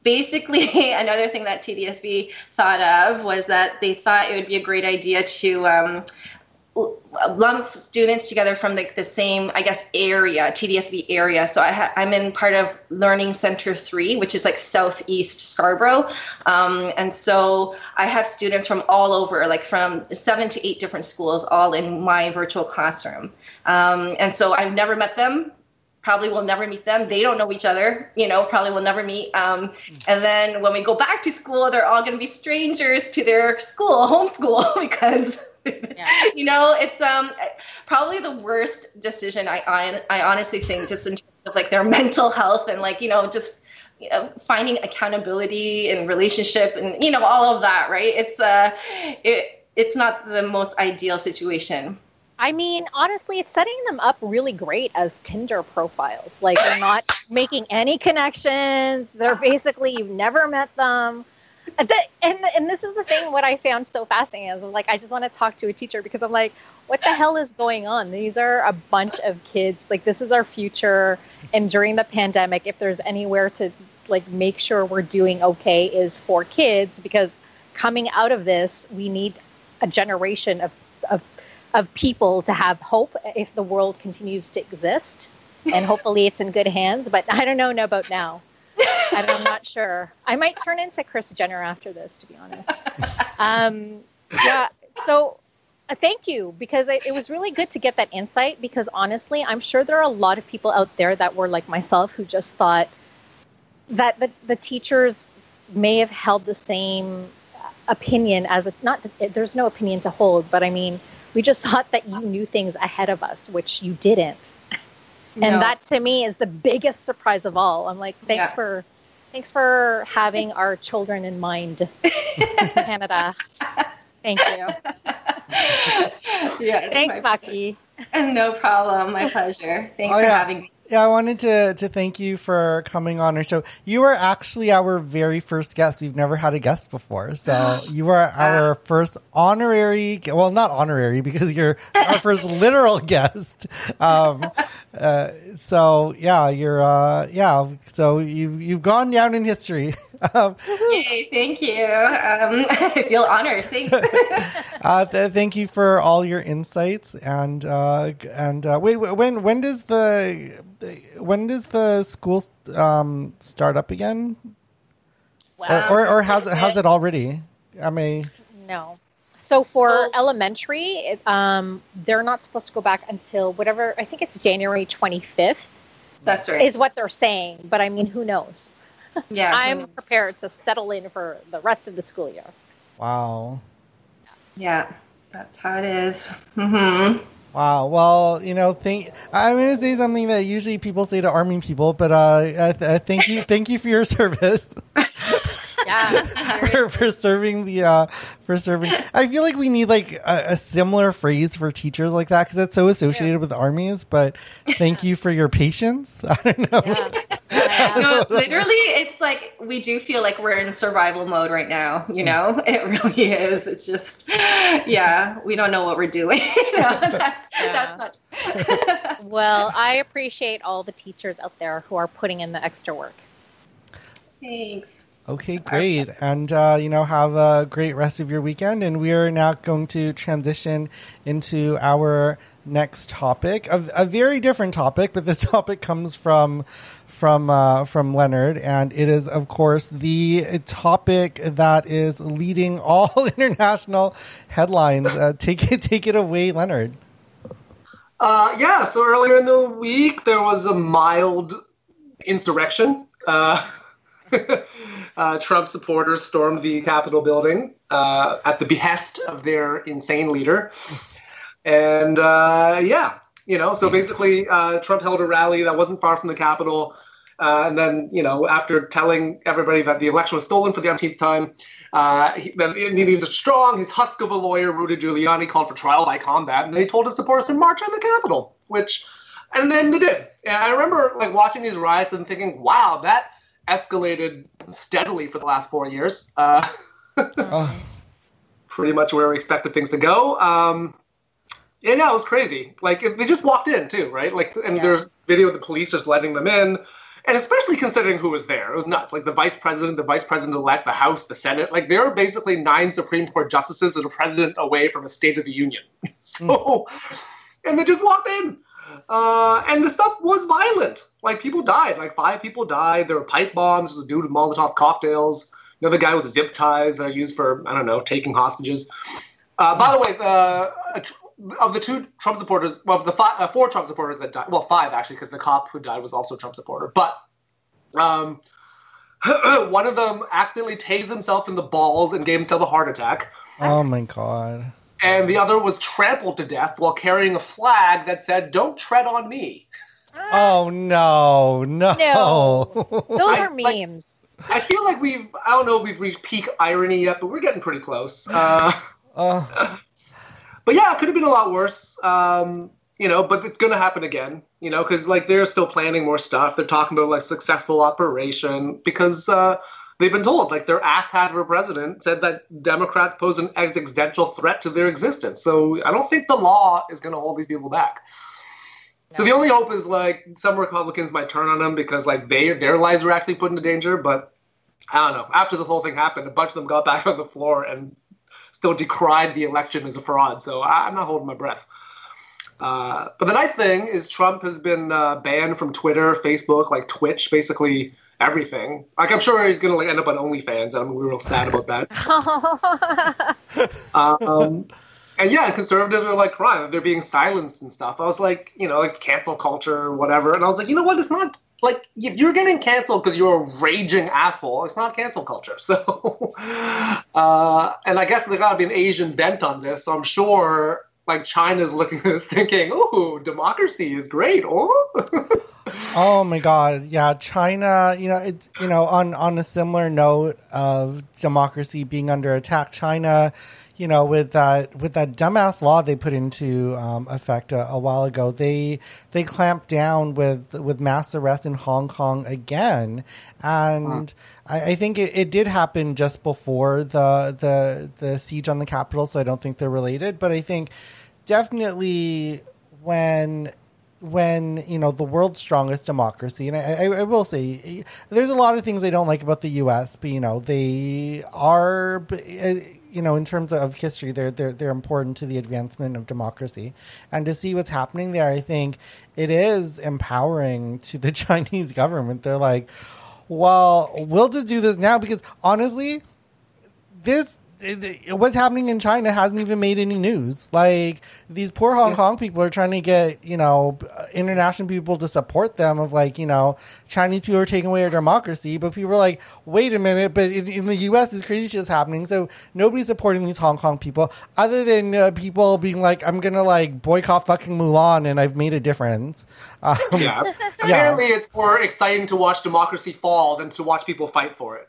basically another thing that TDSB thought of was that they thought it would be a great idea to um, lump students together from the, the same i guess area tdsb area. So I ha- i'm in part of learning center 3 which is like southeast scarborough. Um, and so i have students from all over like from seven to eight different schools all in my virtual classroom. Um, and so i've never met them probably will never meet them. They don't know each other you know probably will never meet. Um, and then when we go back to school they're all going to be strangers to their school homeschool, because yeah. you know, it's um probably the worst decision I, I I honestly think just in terms of like their mental health and like you know just you know, finding accountability and relationship and you know all of that right it's uh it it's not the most ideal situation I mean, honestly, it's setting them up really great as Tinder profiles. Like they're not making any connections. They're basically you've never met them and, and this is the thing. What I found so fascinating is like I just want to talk to a teacher because I'm like, what the hell is going on? These are a bunch of kids. Like this is our future. And during the pandemic, if there's anywhere to like make sure we're doing okay, is for kids because coming out of this, we need a generation of of of people to have hope if the world continues to exist. And hopefully, it's in good hands. But I don't know about now. I'm not sure. I might turn into Kris Jenner after this, to be honest. Um, yeah. So uh, thank you because it, it, was really good to get that insight because honestly, I'm sure there are a lot of people out there that were like myself who just thought that the, the teachers may have held the same opinion as a, not there's no opinion to hold, but I mean, we just thought that you knew things ahead of us, which you didn't. No. And that to me is the biggest surprise of all. I'm like, thanks yeah. for thanks for having our children in mind, Canada. Thank you. Yeah. Thanks, Maki. No problem. My pleasure. Thanks oh, for yeah. having me. Yeah, I wanted to to thank you for coming on our show. You were actually our very first guest. We've never had a guest before, so you were our first honorary. Well, not honorary because you're our first literal guest. Um, uh, so yeah, you're uh, yeah. So you've you've gone down in history. Um, Yay! Thank you. Um, I feel honored. Thanks. uh, th- thank you for all your insights and uh, and uh, wait, when when does the when does the school um, start up again? Wow. Or, or, or has has it already? I mean, no. So for so, elementary, it, um, they're not supposed to go back until whatever. I think it's January twenty fifth. That's right. Is what they're saying, but I mean, who knows? Yeah, I'm prepared to settle in for the rest of the school year. Wow. Yeah, that's how it is. Mm-hmm. Wow. Well, you know, thank. I'm going to say something that usually people say to army people, but uh, I, I thank you, thank you for your service. Yeah. for, for serving the uh for serving i feel like we need like a, a similar phrase for teachers like that because it's so associated with armies but thank you for your patience i don't know Yeah. Yeah. no, literally, it's like we do feel like we're in survival mode right now. You know, it really is. It's just, yeah, we don't know what we're doing. you know, that's that's not. Well, I appreciate all the teachers out there who are putting in the extra work. Thanks. Okay great and uh you know have a great rest of your weekend and we are now going to transition into our next topic a, a very different topic but this topic comes from from uh, from Leonard, and it is of course the topic that is leading all international headlines. Uh, take it, take it away, Leonard. Uh, yeah, so earlier in the week, there was a mild insurrection. Uh, Trump supporters stormed the Capitol building uh, at the behest of their insane leader. And uh, yeah, you know, so basically, uh, Trump held a rally that wasn't far from the Capitol. Uh, and then, you know, after telling everybody that the election was stolen for the umpteenth time, uh, he, he a strong, his husk of a lawyer, Rudy Giuliani, called for trial by combat, and they told his supporters to march on the Capitol, which, and then they did. And I remember like watching these riots and thinking, wow, that escalated steadily for the last four years. Uh, Oh, pretty much where we expected things to go. Um, and yeah, it was crazy. Like if they just walked in too, right? Like, and Yeah. there's video of the police just letting them in, and especially considering who was there, it was nuts. Like the vice president, the vice president elect, the House, the Senate. Like there are basically nine Supreme Court justices and a president away from a State of the Union. so, and they just walked in. Uh, and the stuff was violent. Like people died. Like five people died. There were pipe bombs. There was a dude with Molotov cocktails. Another guy with zip ties that are used for I don't know taking hostages. Uh, by the way, uh, of the two Trump supporters, well, of the five, uh, four Trump supporters that died, well, five actually, because the cop who died was also a Trump supporter. But um, one of them accidentally tased himself in the balls and gave himself a heart attack oh my god. And the other was trampled to death while carrying a flag that said "Don't tread on me." Oh no, no. No. Those I- are like- memes. I feel like we've I don't know if we've reached peak irony yet, but we're getting pretty close. Uh, Uh, but yeah, it could have been a lot worse. Um, you know, but it's going to happen again. You know, because like they're still planning more stuff. They're talking about like successful operation because uh, they've been told like their asshat of a president said that Democrats pose an existential threat to their existence. So I don't think the law is going to hold these people back. So the only hope is like some Republicans might turn on them because like they their lives are actually put into danger. But I don't know. After the whole thing happened, a bunch of them got back on the floor and still decried the election as a fraud. So I, I'm not holding my breath. Uh, but the nice thing is Trump has been uh, banned from Twitter, Facebook, like Twitch, basically everything. Like I'm sure he's gonna like end up on OnlyFans, and I'm real sad about that. Um, and yeah, conservatives are like crying. They're being silenced and stuff. I was like, you know, it's cancel culture or whatever. And I was like, you know what? It's not like if you're getting canceled because you're a raging asshole, it's not cancel culture. So, uh, and I guess there got to be an Asian bent on this. So I'm sure like China's looking at this thinking, oh, democracy is great. Oh, oh my god. Yeah, China, you know, it's you know, on on a similar note of democracy being under attack, China, you know, with that with that dumbass law they put into um, effect a, a while ago, they they clamped down with with mass arrests in Hong Kong again, and I, I think it, it did happen just before the the the siege on the Capitol, so I don't think they're related, but I think definitely when when you know the world's strongest democracy, and I, I, will say there's a lot of things I don't like about the U.S., but you know they are, uh, you know, in terms of history, they're they're they're important to the advancement of democracy, and to see what's happening there, I think it is empowering to the Chinese government. They're like, well, we'll just do this now because honestly, this what's happening in China hasn't even made any news. Like these poor Hong Kong people are trying to get you know international people to support them. Of like you know Chinese people are taking away our democracy, but people are like, wait a minute, but in, in the U.S. this crazy shit's happening. So nobody's supporting these Hong Kong people other than uh, people being like, I'm gonna like boycott fucking Mulan, and I've made a difference. Um, Yeah. Apparently, it's more exciting to watch democracy fall than to watch people fight for it.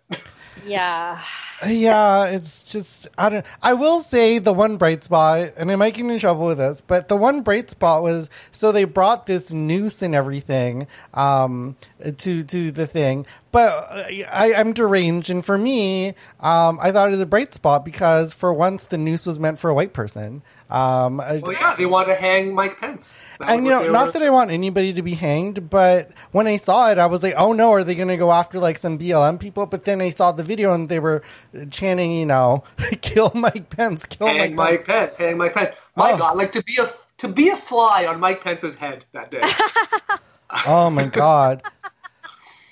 Yeah. Yeah, it's just I don't. I will say the one bright spot, and I might get in trouble with this, but the one bright spot was so they brought this noose and everything um, to to the thing. But uh, I, I'm deranged, and for me, um, I thought it was a bright spot because for once the noose was meant for a white person. Um, Well, yeah, they want to hang Mike Pence. That and you know, not were- that I want anybody to be hanged, but when I saw it, I was like, "Oh no, are they going to go after like some BLM people?" But then I saw the video and they were chanting, you know, "Kill Mike Pence, kill hang Mike, Mike Pence, hang Mike Pence. My Oh. God, like to be a to be a fly on Mike Pence's head that day. Oh my god!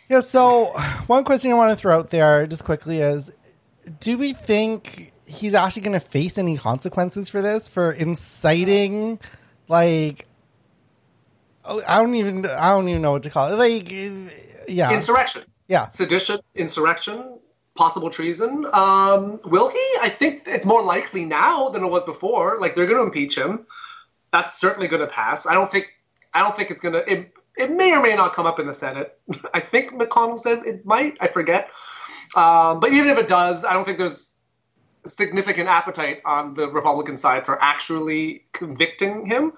yeah. So one question I want to throw out there just quickly is: Do we think he's actually going to face any consequences for this for inciting, like? oh, I don't even I don't even know what to call it. Like, yeah, Insurrection, yeah. sedition, insurrection, possible treason. Um, will he? I think it's more likely now than it was before. Like they're going to impeach him. That's certainly going to pass. I don't think. I don't think it's going to. It, it may or may not come up in the Senate. I think McConnell said it might. I forget. Um, but even if it does, I don't think there's significant appetite on the Republican side for actually convicting him.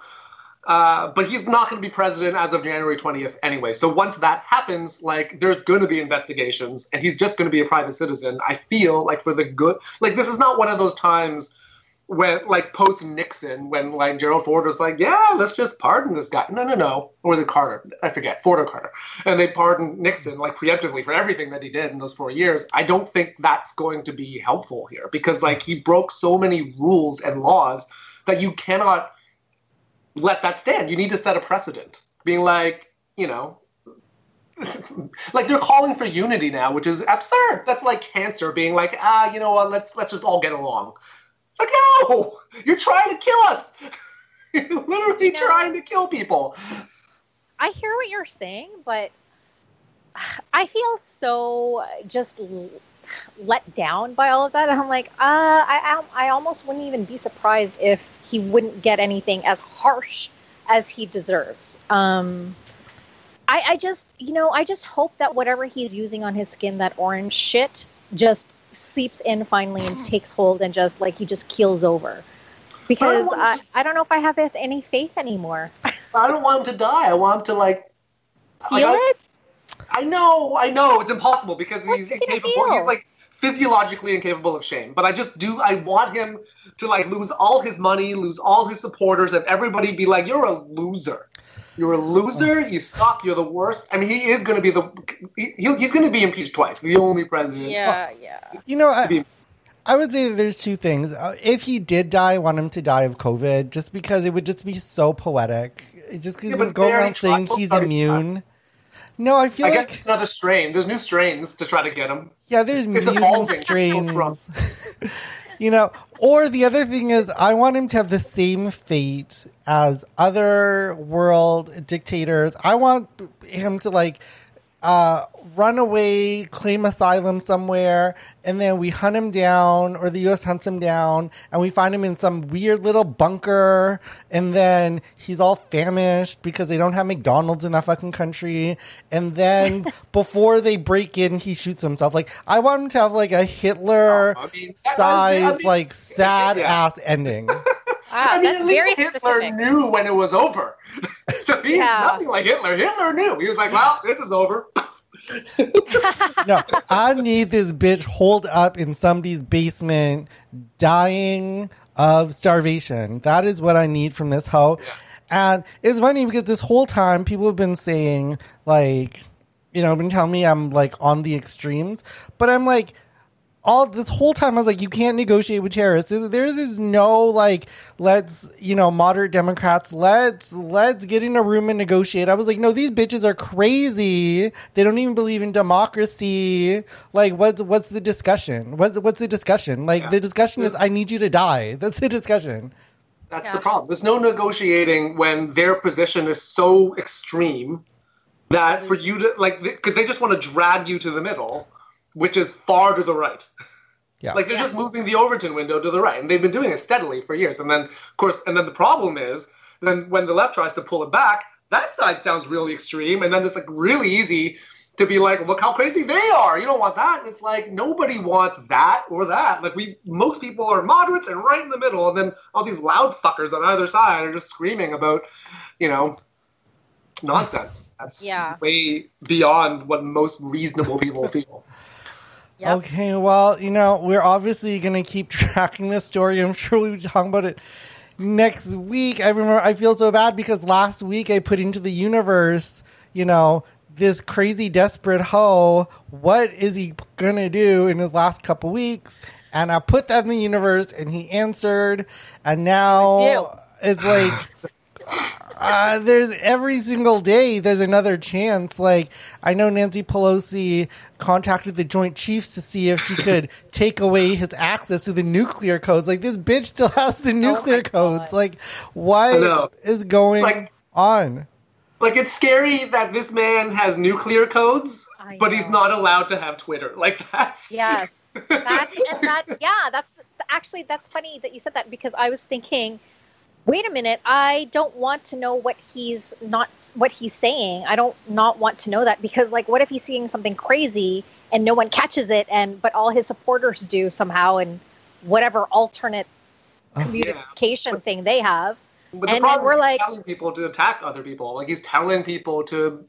Uh, but he's not going to be president as of January 20th anyway. So once that happens, like there's going to be investigations, and he's just going to be a private citizen. I feel like for the good, like this is not one of those times when, like post Nixon, when like Gerald Ford was like, "Yeah, let's just pardon this guy." No, no, no. Or was it Carter? I forget. Ford or Carter, and they pardoned Nixon like preemptively for everything that he did in those four years. I don't think that's going to be helpful here because like he broke so many rules and laws that you cannot let that stand. You need to set a precedent. Being like, you know, like they're calling for unity now, which is absurd. That's like cancer being like, ah, you know what, let's let's just all get along. Like, no, you're trying to kill us. you're literally You know- trying to kill people. I hear what you're saying, but I feel so just let down by all of that. And I'm like, uh, I, I, I almost wouldn't even be surprised if he wouldn't get anything as harsh as he deserves. Um, I, I just, you know, I just hope that whatever he's using on his skin, that orange shit, just seeps in finally and takes hold and just like he just keels over. Because want I, to- I don't know if I have any faith anymore. I don't want him to die. I want him to like. Feel like, I- it? I know, I know, it's impossible because What's he's he incapable. He's like physiologically incapable of shame. But I just do. I want him to like lose all his money, lose all his supporters, and everybody be like, "You're a loser. You're a loser. You suck. You're the worst." I mean, he is going to be the. He, he's going to be impeached twice. The only president. Yeah, yeah. You know, I, I would say that there's two things. Uh, if he did die, I want him to die of COVID, just because it would just be so poetic. It just he's Yeah, been but going they already around saying he's already immune. No, I feel I like guess it's another strain. There's new strains to try to get him. yeah, there's mutant evolving. strains. you know, or the other thing is, I want him to have the same fate as other world dictators. I want him to like uh, run away, claim asylum somewhere, and then we hunt him down, or the U.S. hunts him down, and we find him in some weird little bunker, and then he's all famished because they don't have McDonald's in that fucking country, and then before they break in, he shoots himself. Like I want him to have like a Hitler Oh, I mean, size, I mean, like sad yeah. ass ending. Wow, I mean, that's at least very Hitler specific. knew when it was over. so he's Yeah. nothing like Hitler. Hitler knew. He was like, "Well, this is over." no, I need this bitch holed up in somebody's basement, dying of starvation. That is what I need from this hoe. And it's funny because this whole time people have been saying, like, you know, been telling me I'm like on the extremes, but I'm like, all this whole time I was like, you can't negotiate with terrorists. There's, there's is no like, let's you know, moderate Democrats, let's let's get in a room and negotiate. I was like, no, these bitches are crazy. They don't even believe in democracy. Like, what's what's the discussion? What's what's the discussion? Like, Yeah. the discussion is, I need you to die. That's the discussion. That's Yeah. the problem. There's no negotiating when their position is so extreme that for you to like, because they just want to drag you to the middle, which is far to the right. Yeah. Like they're just moving the Overton window to the right, and they've been doing it steadily for years. And then, of course, and then the problem is, then when the left tries to pull it back, that side sounds really extreme, and then it's like really easy to be like, look how crazy they are. You don't want that. And it's like nobody wants that or that. Like we, most people are moderates and right in the middle, and then all these loud fuckers on either side are just screaming about, you know, nonsense. That's Yeah. way beyond what most reasonable people feel. Yep. Okay, well, you know, we're obviously going to keep tracking this story. I'm sure we'll be talking about it next week. I remember I feel so bad because last week I put into the universe, you know, this crazy desperate hoe. What is he going to do in his last couple weeks? And I put that in the universe and he answered. And now it's like uh, there's every single day there's another chance. Like I know Nancy Pelosi contacted the Joint Chiefs to see if she could take away his access to the nuclear codes. Like this bitch still has the nuclear my codes. God. Like I what know. is going Like- on? Like it's scary that this man has nuclear codes, I but he's not allowed to have Twitter. Like that's Yes. That's and that yeah, that's actually that's funny that you said that because I was thinking, wait a minute, I don't want to know what he's not what he's saying. I don't not want to know that because like what if he's seeing something crazy and no one catches it and but all his supporters do somehow and whatever alternate Oh. communication thing they have. But the And then we're like- telling people to attack other people. Like he's telling people to,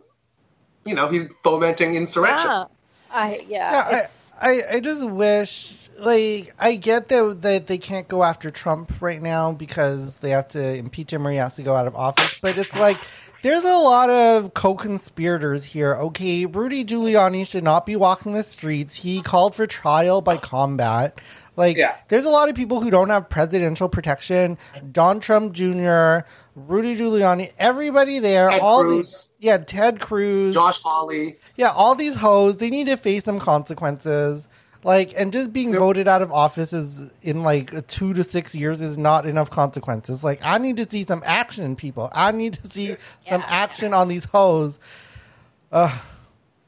you know, he's fomenting insurrection. Yeah. I yeah. Yeah, I, it's- I, I just wish, like, I get that, that they can't go after Trump right now because they have to impeach him or he has to go out of office. But it's like, there's a lot of co conspirators here. Okay, Rudy Giuliani should not be walking the streets. He called for trial by combat. Like, Yeah. there's a lot of people who don't have presidential protection. Don Trump Jr., Rudy Giuliani, everybody there. Ted all Cruz. the yeah, Ted Cruz. Josh Hawley. Yeah, all these hoes, they need to face some consequences. Like, and just being Yep. voted out of office is in like two to six years is not enough consequences. Like, I need to see some action, people. I need to see some Yeah. action on these hoes.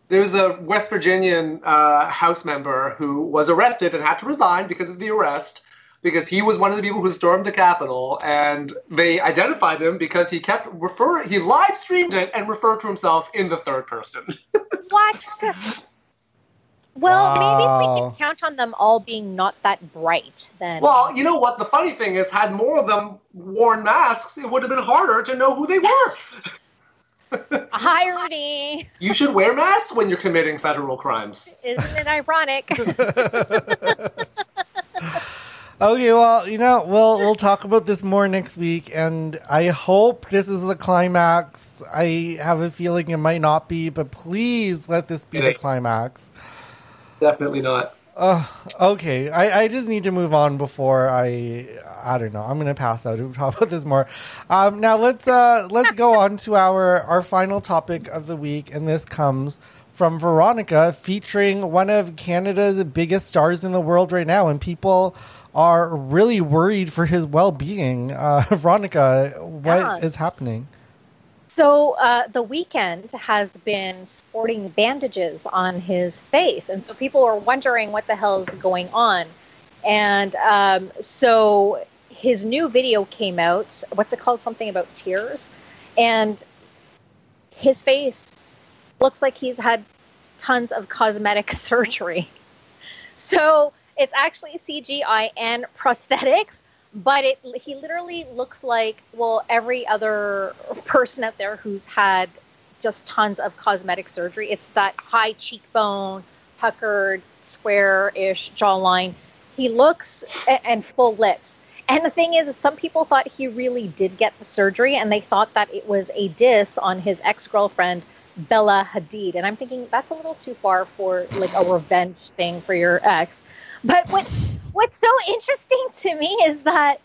There's a West Virginian uh, House member who was arrested and had to resign because of the arrest, because he was one of the people who stormed the Capitol, and they identified him because he kept refer he live streamed it and referred to himself in the third person. What? Well, maybe we can count on them all being not that bright then. well, you know what? The funny thing is, had more of them worn masks, it would have been harder to know who they were. irony. You should wear masks when you're committing federal crimes. Isn't it ironic? Okay, well, you know, we'll we'll talk about this more next week, and I hope this is the climax. I have a feeling it might not be, but please let this be It the ain't. climax. Definitely not. Uh, okay, I, I just need to move on before I I don't know. I'm gonna pass out to talk about this more. Um, now let's uh let's go on to our our final topic of the week, and this comes from Veronica, featuring one of Canada's biggest stars in the world right now, and people are really worried for his well being. Uh, Veronica, what is Yeah. happening? So uh, the Weeknd has been sporting bandages on his face, and so people are wondering what the hell is going on. And um, so his new video came out. What's it called? Something about tears, and his face looks like he's had tons of cosmetic surgery. So it's actually CGI and prosthetics, but it he literally looks like well every other person out there who's had just tons of cosmetic surgery. It's that high cheekbone, puckered, square-ish jawline. He looks and full lips. And the thing is, some people thought he really did get the surgery, and they thought that it was a diss on his ex-girlfriend Bella Hadid. And I'm thinking that's a little too far for like a revenge thing for your ex. But what what's so interesting to me is that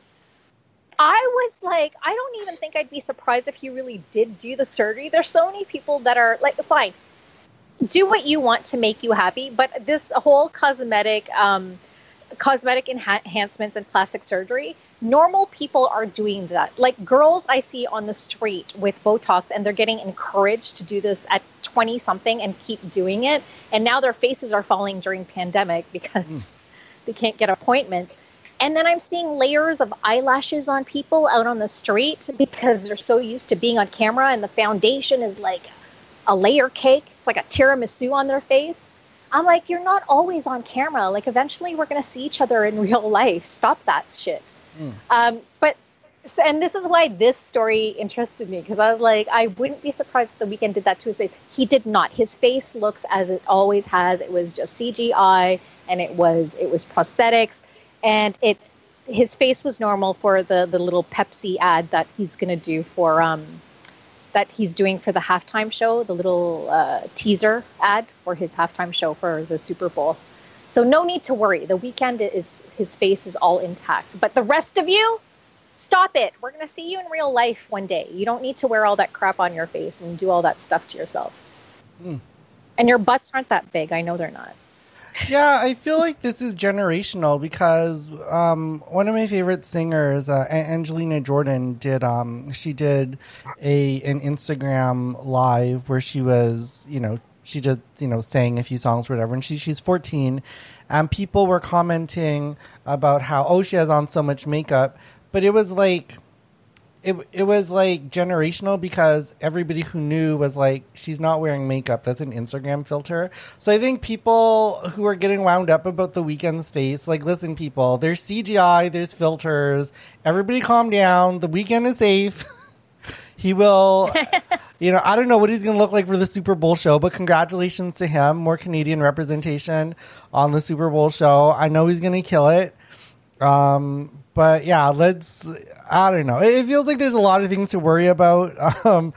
I was like, I don't even think I'd be surprised if he really did do the surgery. There's so many people that are like, fine, do what you want to make you happy, but this whole cosmetic, um, cosmetic enha- enhancements and plastic surgery, normal people are doing that. Like girls I see on the street with Botox, and they're getting encouraged to do this at 20 something and keep doing it. And now their faces are falling during pandemic because they can't get appointments. And then I'm seeing layers of eyelashes on people out on the street because they're so used to being on camera and the foundation is like a layer cake. It's like a tiramisu on their face. I'm like, you're not always on camera. Like, eventually we're going to see each other in real life. Stop that shit. Mm. Um, but, and this is why this story interested me because I was like, I wouldn't be surprised if the Weeknd did that to his face. He did not. His face looks as it always has. It was just CGI and it was it was prosthetics and it his face was normal for the the little Pepsi ad that he's going to do for um that he's doing for the halftime show, the little uh, teaser ad for his halftime show for the Super Bowl. So no need to worry. The Weeknd is his face is all intact. But the rest of you, stop it. We're going to see you in real life one day. You don't need to wear all that crap on your face and do all that stuff to yourself. Mm. And your butts aren't that big. I know they're not yeah, I feel like this is generational because um, one of my favorite singers, uh, Angelina Jordan, did um, she did a an Instagram live where she was, you know, she just you know sang a few songs or whatever, and she she's 14, and people were commenting about how oh she has on so much makeup, but it was like it it was like generational because everybody who knew was like she's not wearing makeup. That's an instagram filter. So i think people who are getting wound up about the Weeknd's face like listen people there's cgi there's filters. Everybody calm down. The Weeknd is safe. He will you know i don't know what he's going to look like for the super bowl show but congratulations to him. More canadian representation on the super bowl show. I know he's going to kill it um but yeah, let's. I don't know. It feels like there's a lot of things to worry about. Um,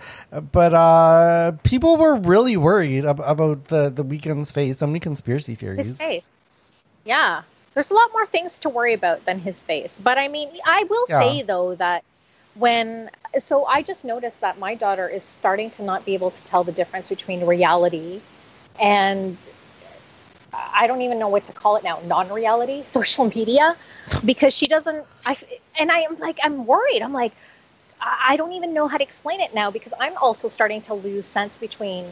but uh, people were really worried ab- about the the Weeknd's face. So many conspiracy theories. His face. Yeah, there's a lot more things to worry about than his face. But I mean, I will yeah. say though that when so I just noticed that my daughter is starting to not be able to tell the difference between reality and I don't even know what to call it now, non-reality, social media, because she doesn't. I and I am like I'm worried. I'm like I don't even know how to explain it now because I'm also starting to lose sense between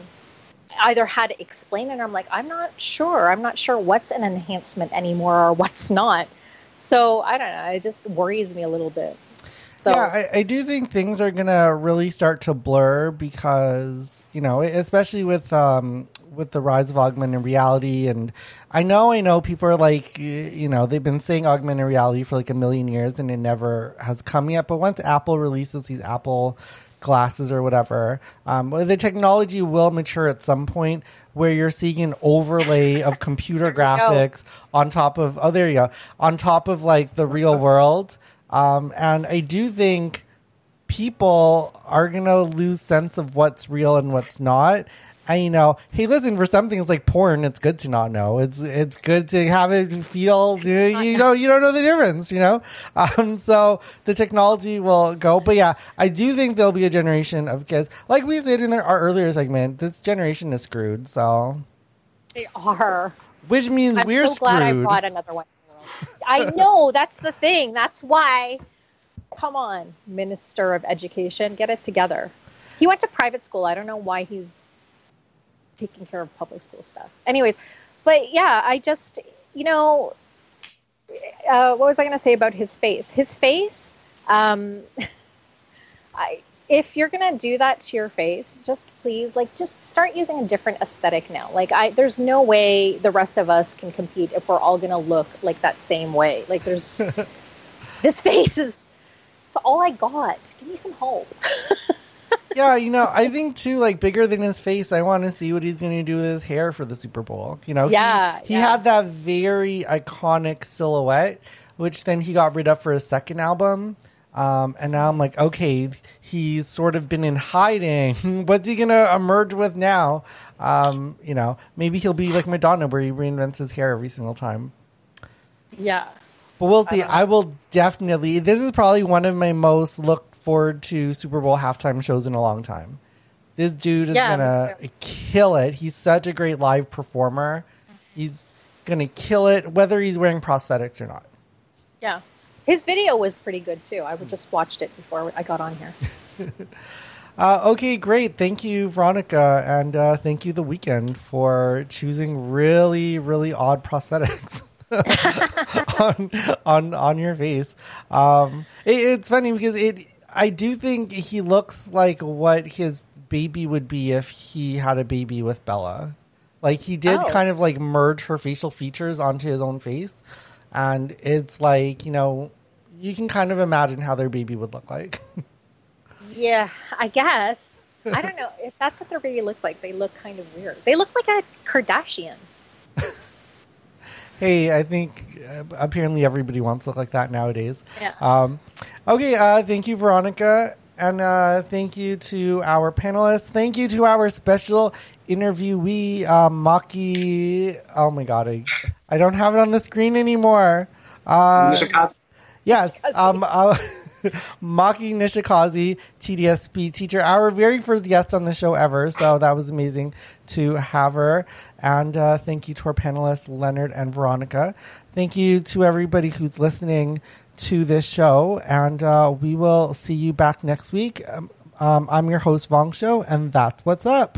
either how to explain it or I'm like I'm not sure. I'm not sure what's an enhancement anymore or what's not. So I don't know. It just worries me a little bit. So, yeah, I, I, do think things are gonna really start to blur because you know, especially with um, with the rise of augmented reality. And I know I know people are like you know they've been saying augmented reality for like a million years and it never has come yet. But once Apple releases these Apple glasses or whatever um, the technology will mature at some point where you're seeing an overlay of computer graphics on top of oh there you go on top of like the real world. Um, and I do think people are gonna lose sense of what's real and what's not and you know, hey, listen, for some things like porn, it's good to not know. It's it's good to have it feel you know you don't know the difference, you know. Um, so the technology will go, but yeah, I do think there'll be a generation of kids, like we said in our earlier segment. This generation is screwed. So they are, which means I'm we're so screwed. glad I brought another one. I know that's the thing. That's why. Come on, Minister of Education, get it together. He went to private school. I don't know why he's taking care of public school stuff. Anyways, but yeah, I just, you know, uh, what was I going to say about his face? His face, um, I, if you're going to do that to your face, just please, like, just start using a different aesthetic now. Like, I, there's no way the rest of us can compete if we're all going to look like that same way. Like, there's, this face is, it's all I got. Give me some hope. yeah, you know, I think too, like bigger than his face. I want to see what he's going to do with his hair for the Super Bowl. You know, yeah, he, he yeah. had that very iconic silhouette, which then he got rid of for his second album. Um, and now I'm like, okay, he's sort of been in hiding. What's he gonna emerge with now? Um, you know, maybe he'll be like Madonna, where he reinvents his hair every single time. Yeah. But we'll see. I, will definitely. This is probably one of my most looked forward to Super Bowl halftime shows in a long time. This dude is Yeah, gonna kill it. He's such a great live performer. He's gonna kill it, whether he's wearing prosthetics or not. Yeah. His video was pretty good too. I just watched it before I got on here. Uh, okay, great. Thank you, Veronica, and uh, thank you, The Weeknd, for choosing really, really odd prosthetics on on on your face. Um, it, it's funny because it. I do think he looks like what his baby would be if he had a baby with Bella. Like he did Oh. kind of like merge her facial features onto his own face, and it's like you know you can kind of imagine how their baby would look like. Yeah, I guess. I don't know if that's what their baby looks like. They look kind of weird. They look like a Kardashian. Hey, I think uh, apparently everybody wants to look like that nowadays. Yeah. Um, okay, uh, thank you, Veronica. And uh, thank you to our panelists. Thank you to our special interviewee, uh, Maki. Oh my God, I, I don't have it on the screen anymore. Uh, Yes, um, uh, Maki Nishikaze, TDSB teacher, our very first guest on the show ever. So that was amazing to have her. And uh, thank you to our panelists, Leonard and Veronica. Thank you to everybody who's listening to this show. And uh, we will see you back next week. Um, um, I'm your host, Vaughn Show, and that's what's up.